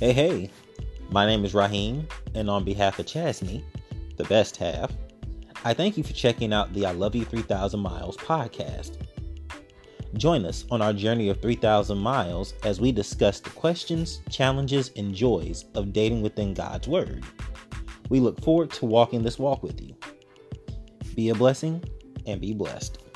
Hey, hey, my name is Raheem, and on behalf of Chasney, the best half, I thank you for checking out the I Love You 3000 Miles podcast. Join us on our journey of 3,000 miles as we discuss the questions, challenges, and joys of dating within God's Word. We look forward to walking this walk with you. Be a blessing and be blessed.